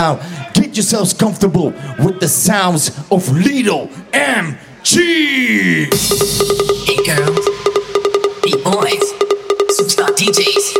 Get yourselves comfortable with the sounds of Lethal MG. Hey girls, hey boys, superstar DJs.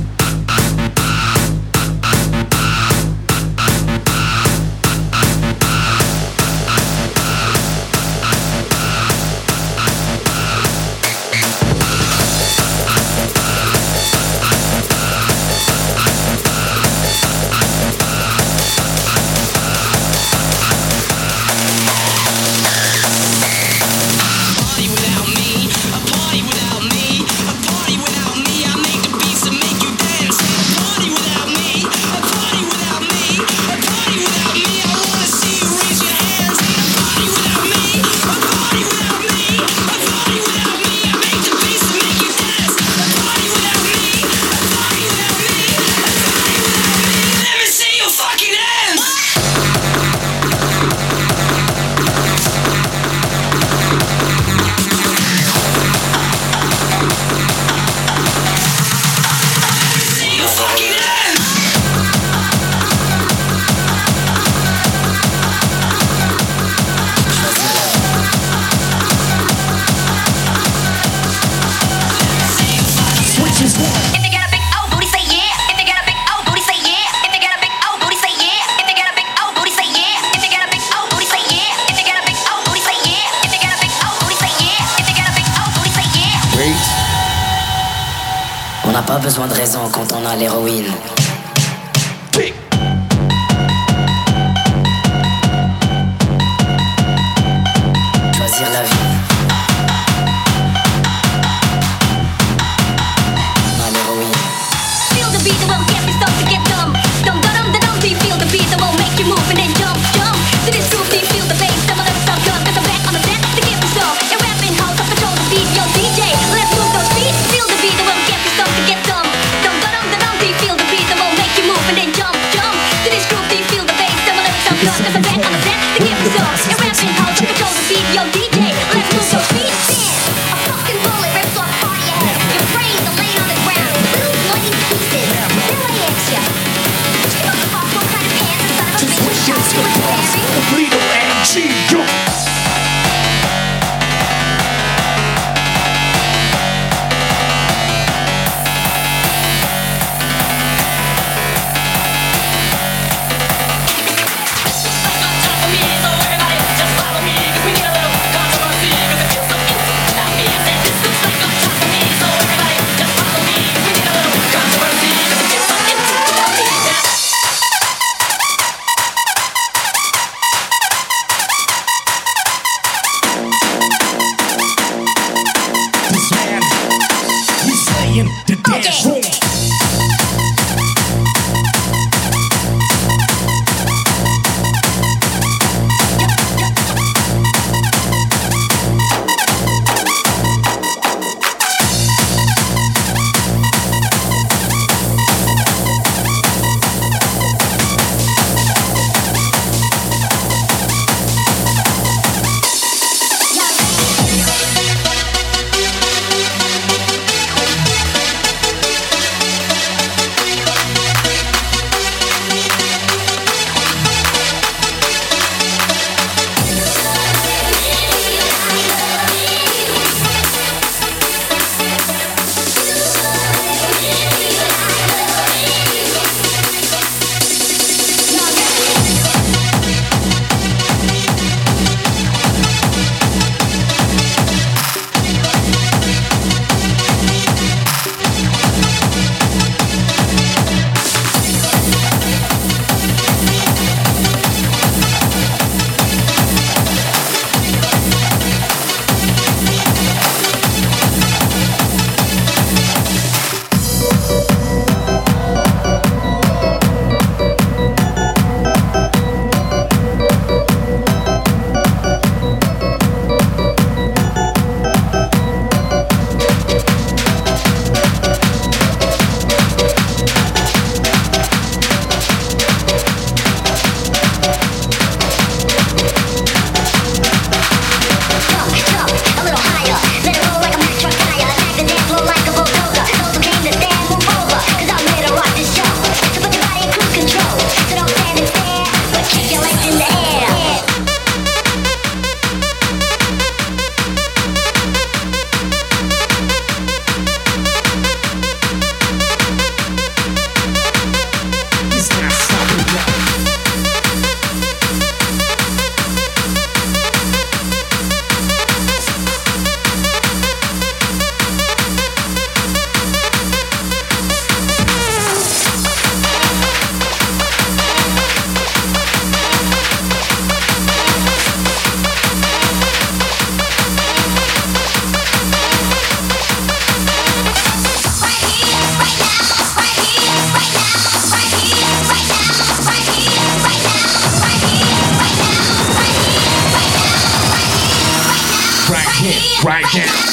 right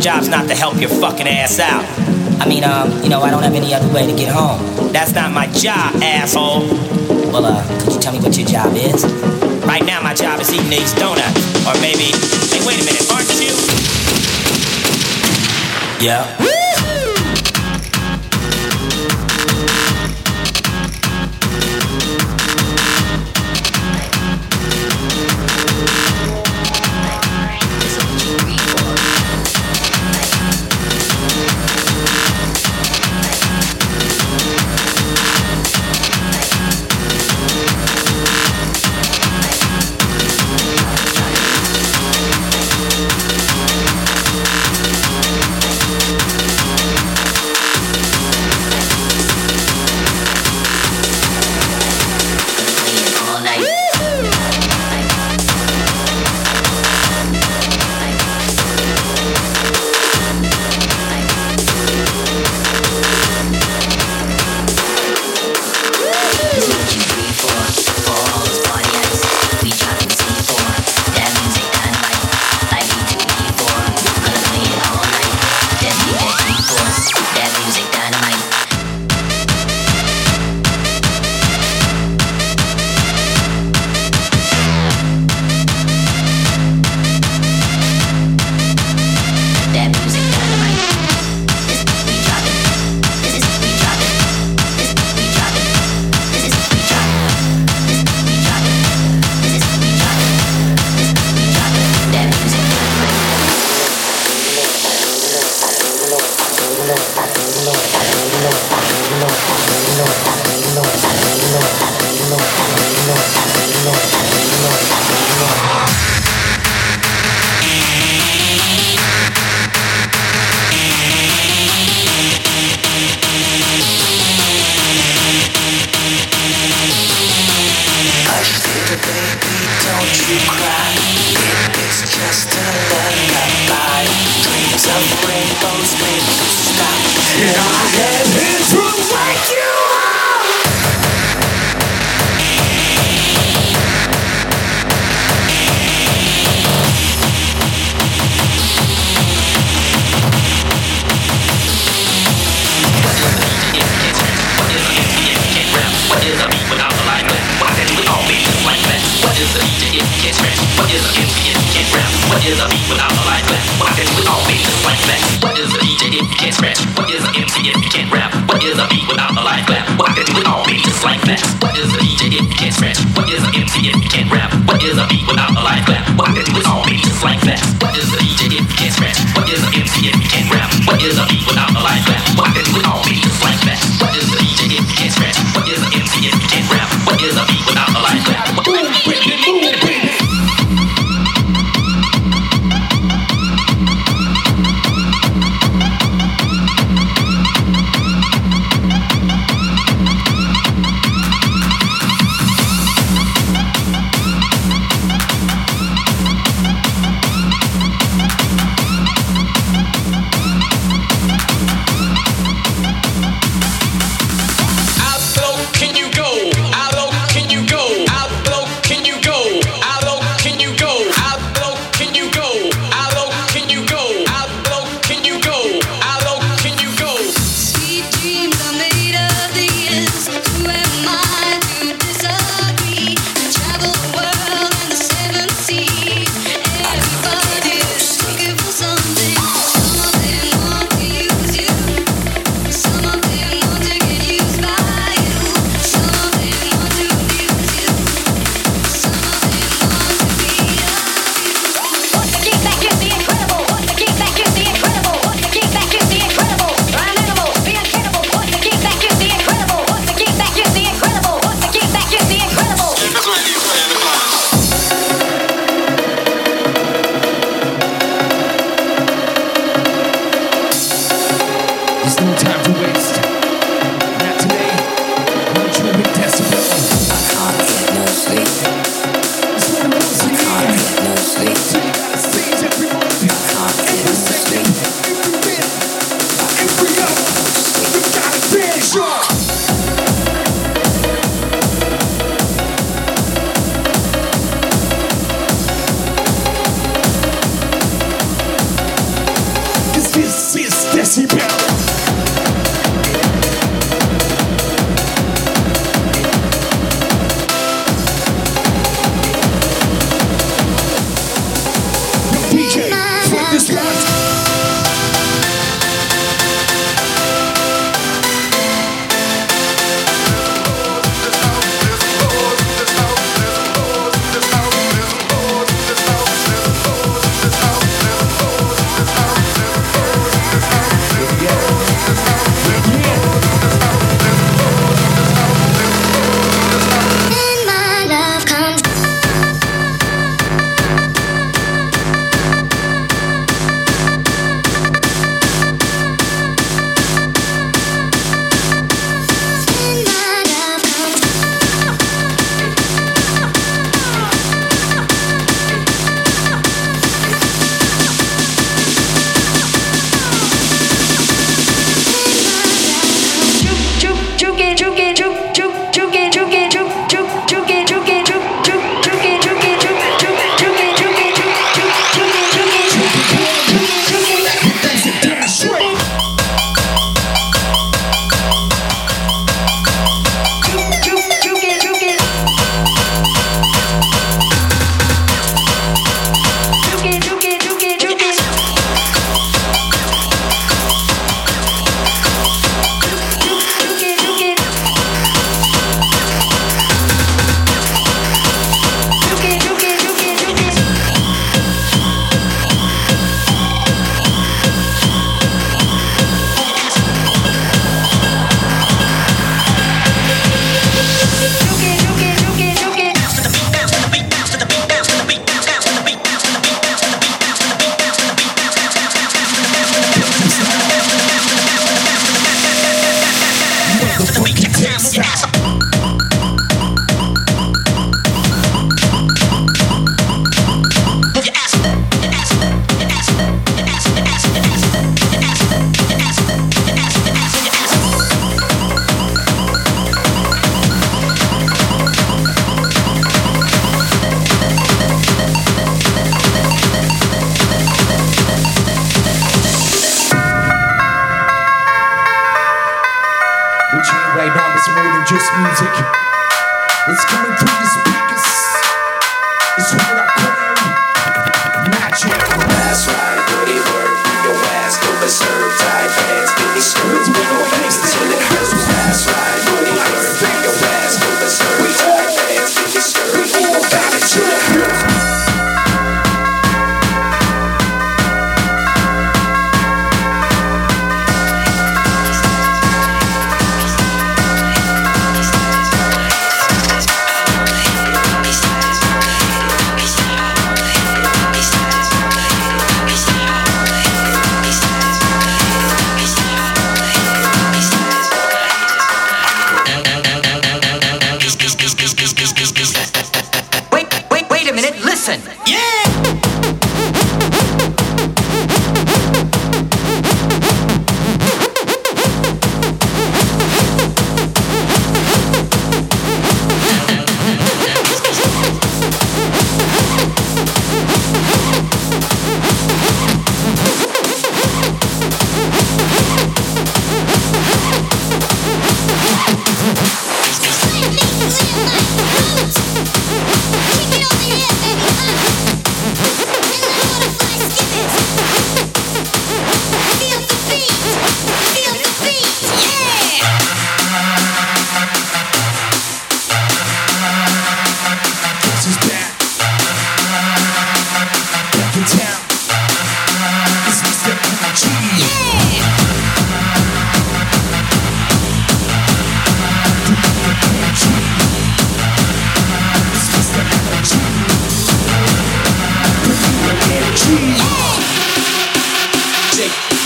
job's not to help your fucking ass out. I mean, um, you know, I don't have any other way to get home. That's not my job, asshole. Well, uh, could you tell me what your job is? Right now, my job is eating these donuts. Or maybe, hey, wait a minute, aren't you? Yeah.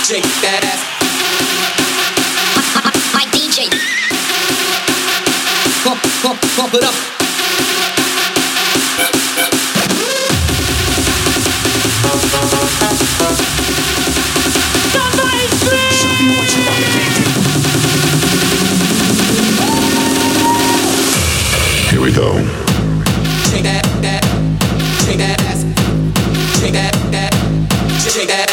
shake that ass. My, DJ. Pump, pump, pump it up. Here we go. That, that, that ass. That, that, that.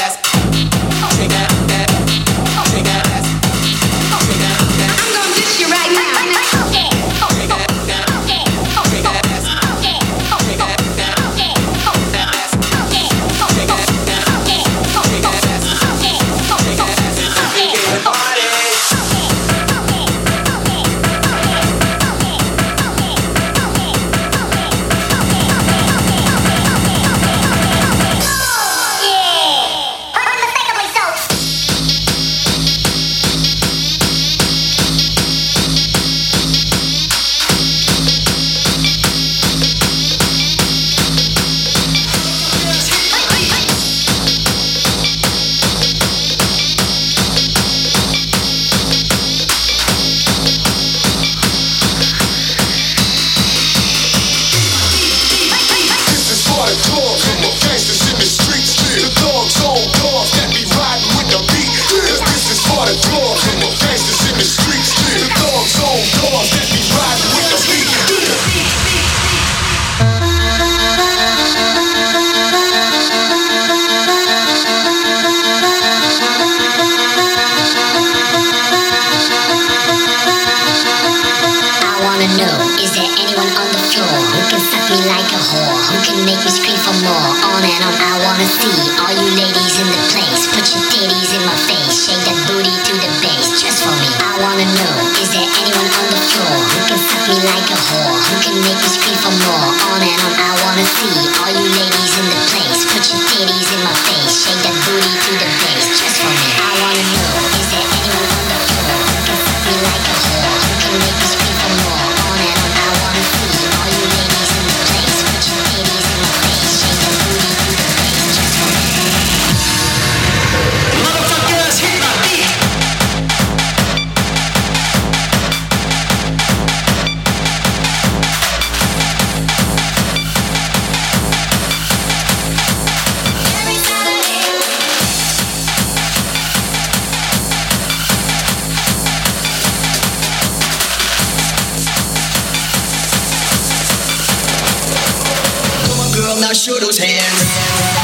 wash all those hands.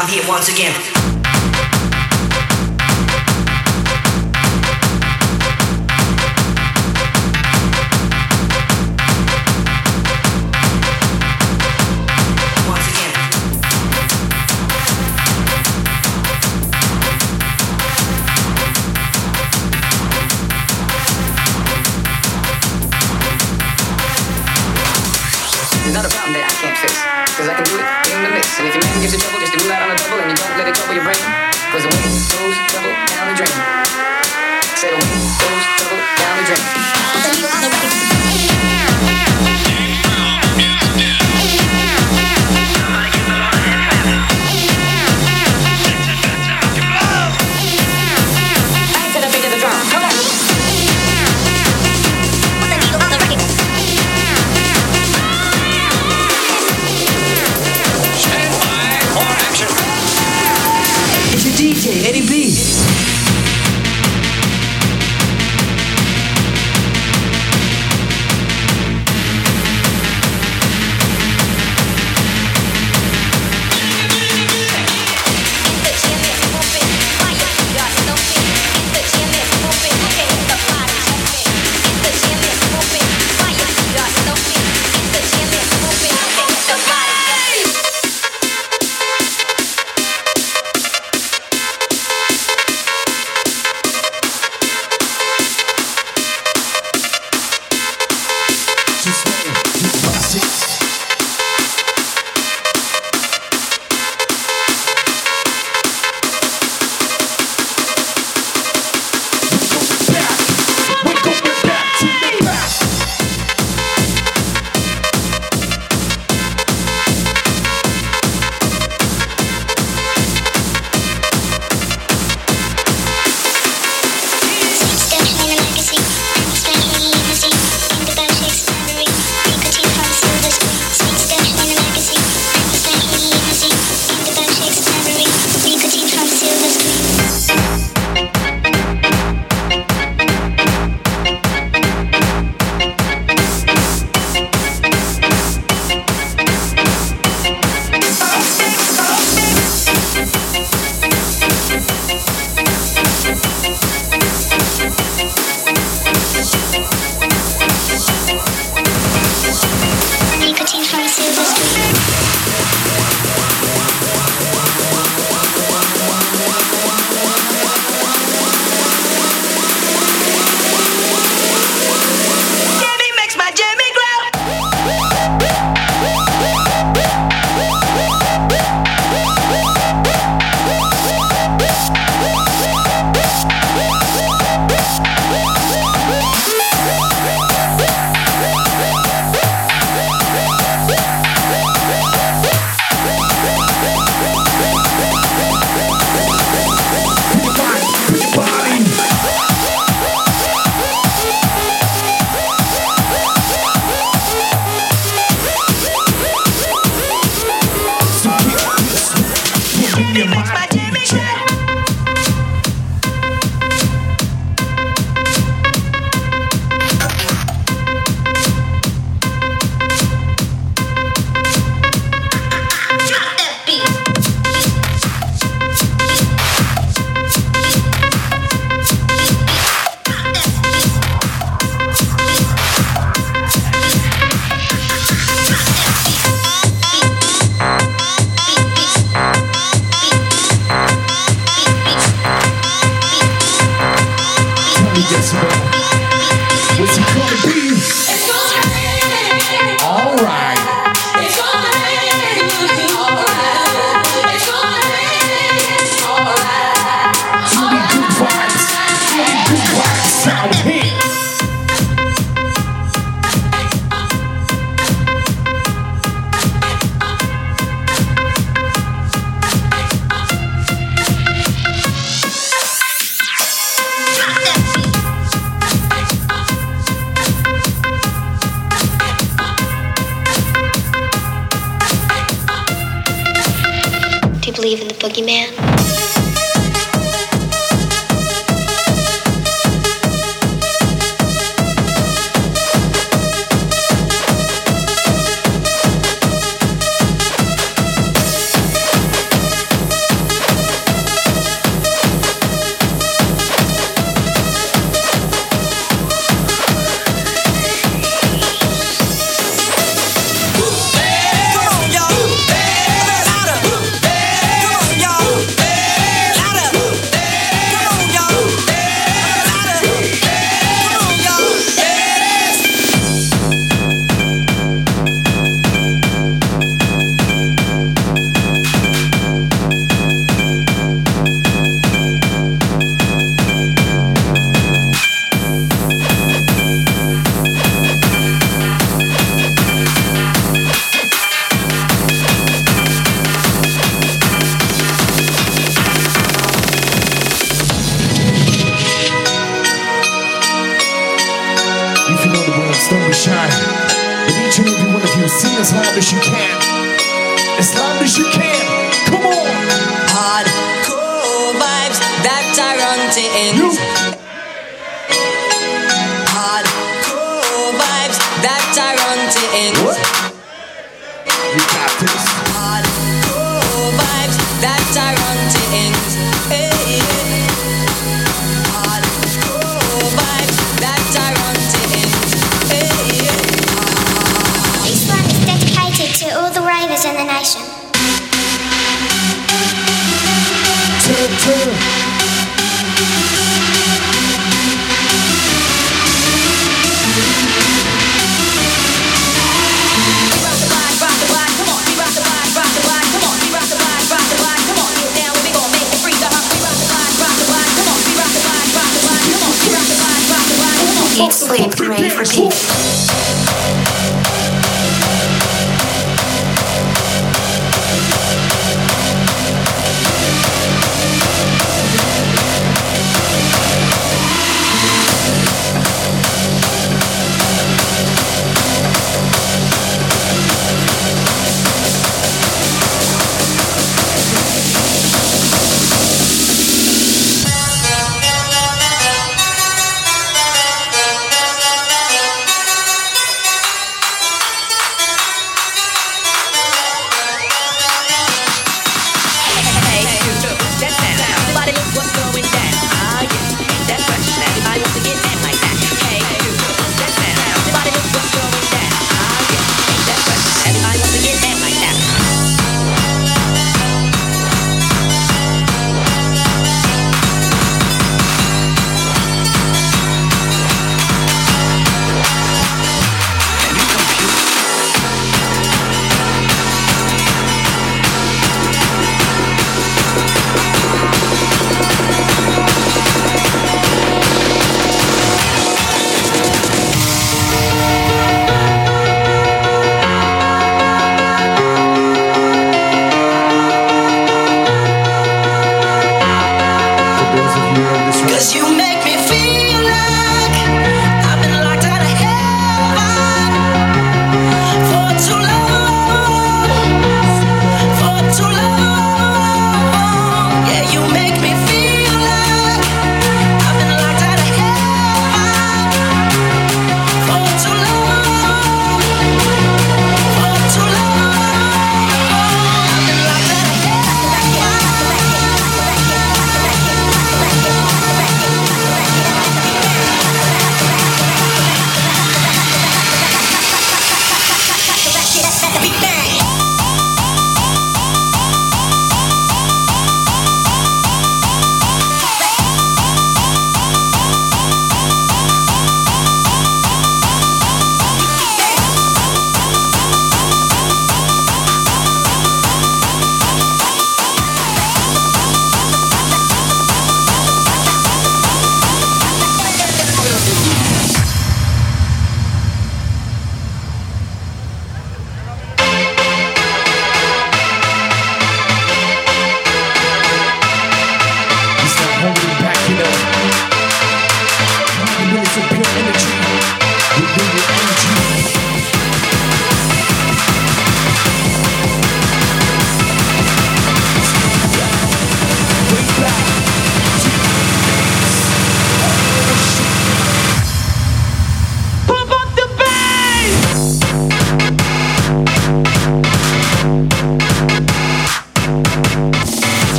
I'm here once again. There's not a problem that I can't face. Because I can do it in the mix. And if your man gives you trouble, full and you don't let it go with your brain. Cause the wind blows double down the drain.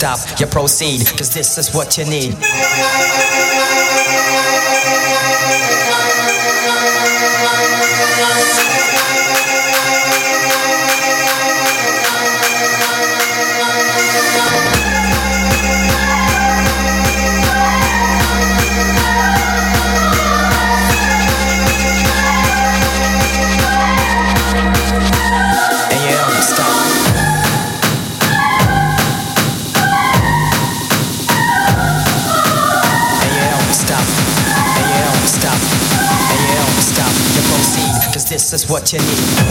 stop, you proceed, cause this is what you need. 前提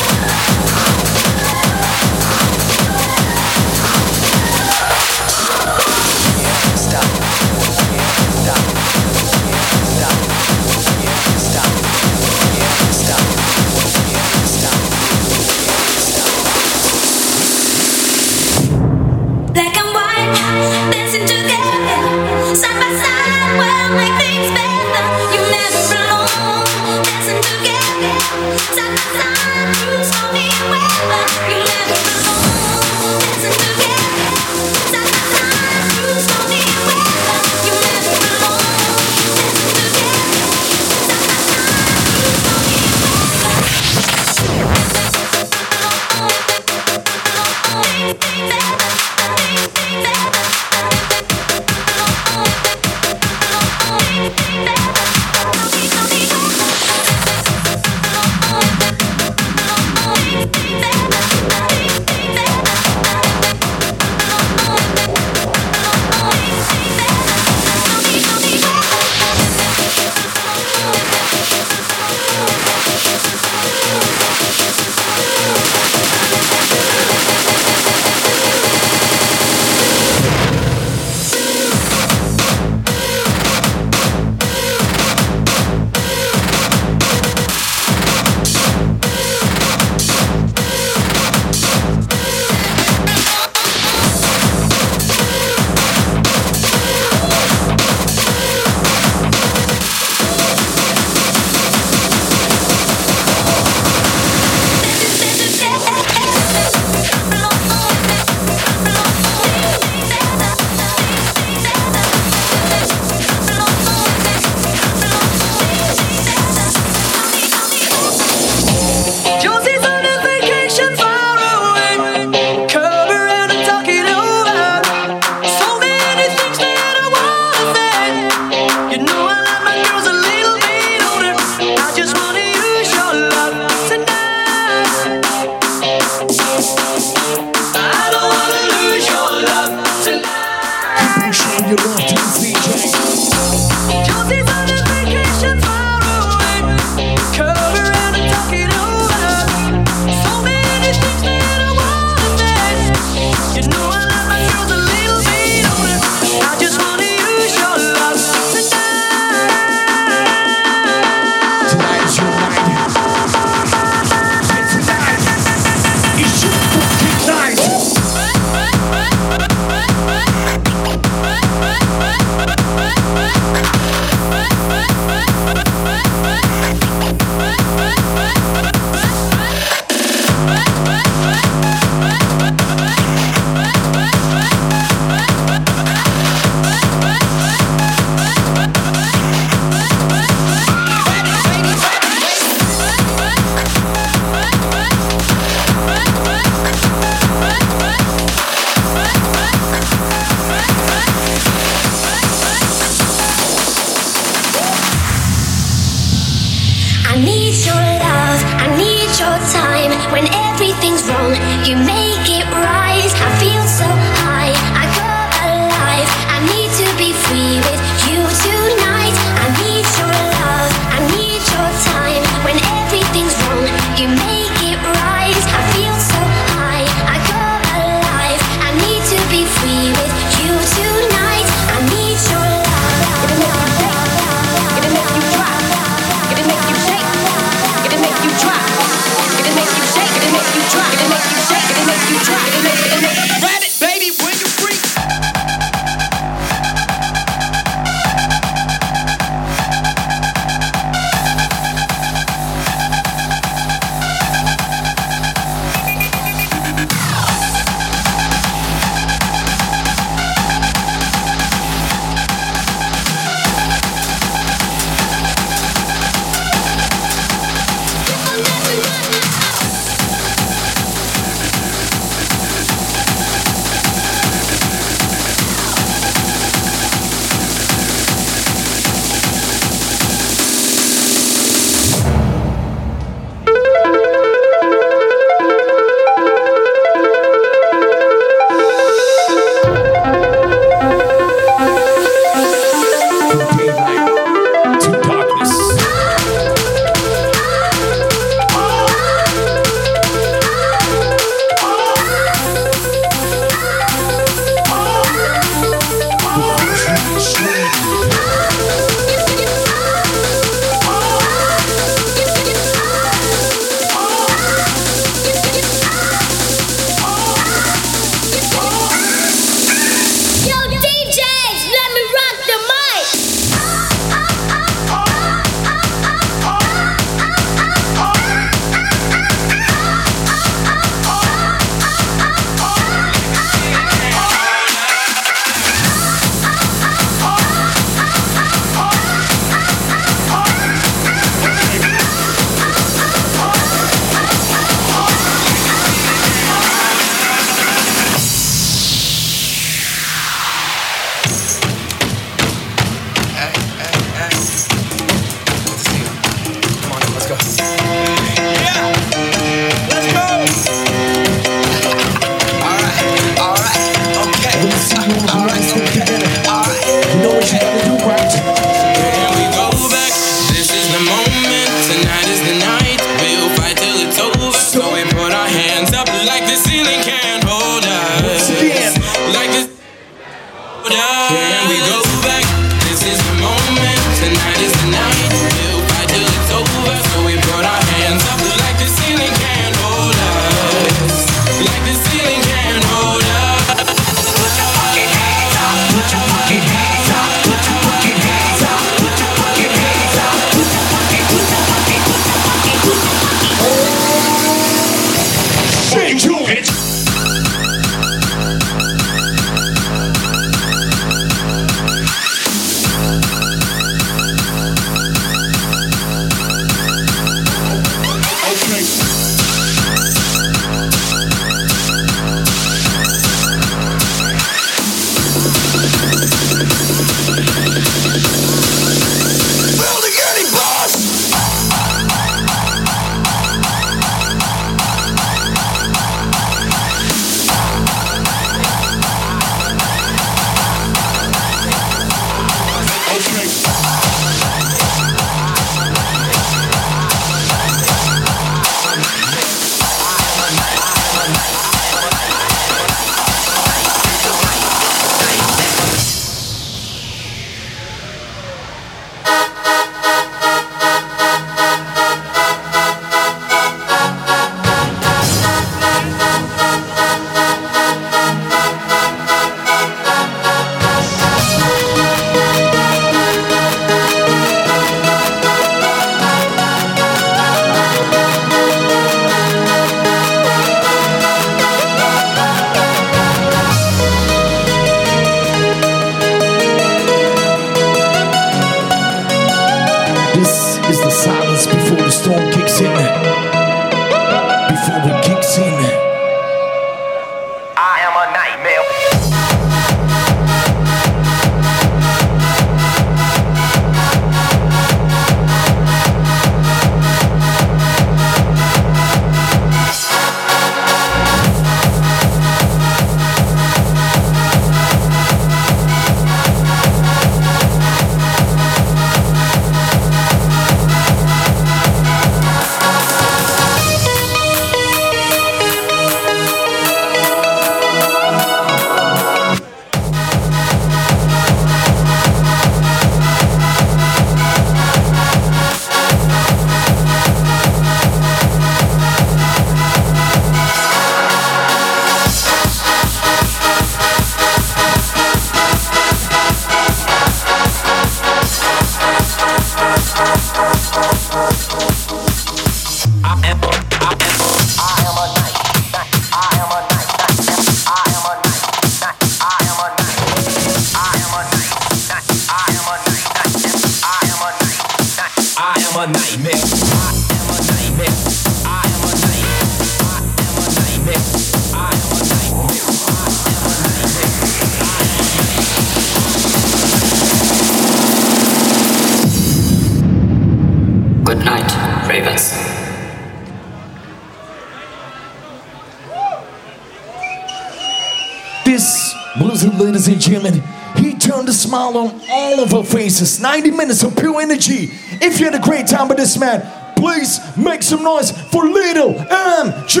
90 minutes of pure energy. If you had a great time with this man, please make some noise for Lethal MG.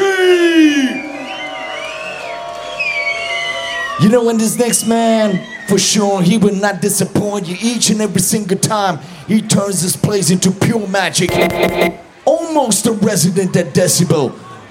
You know, when this next man, for sure, he will not disappoint you each and every single time he turns this place into pure magic. Almost a resident at Decibel.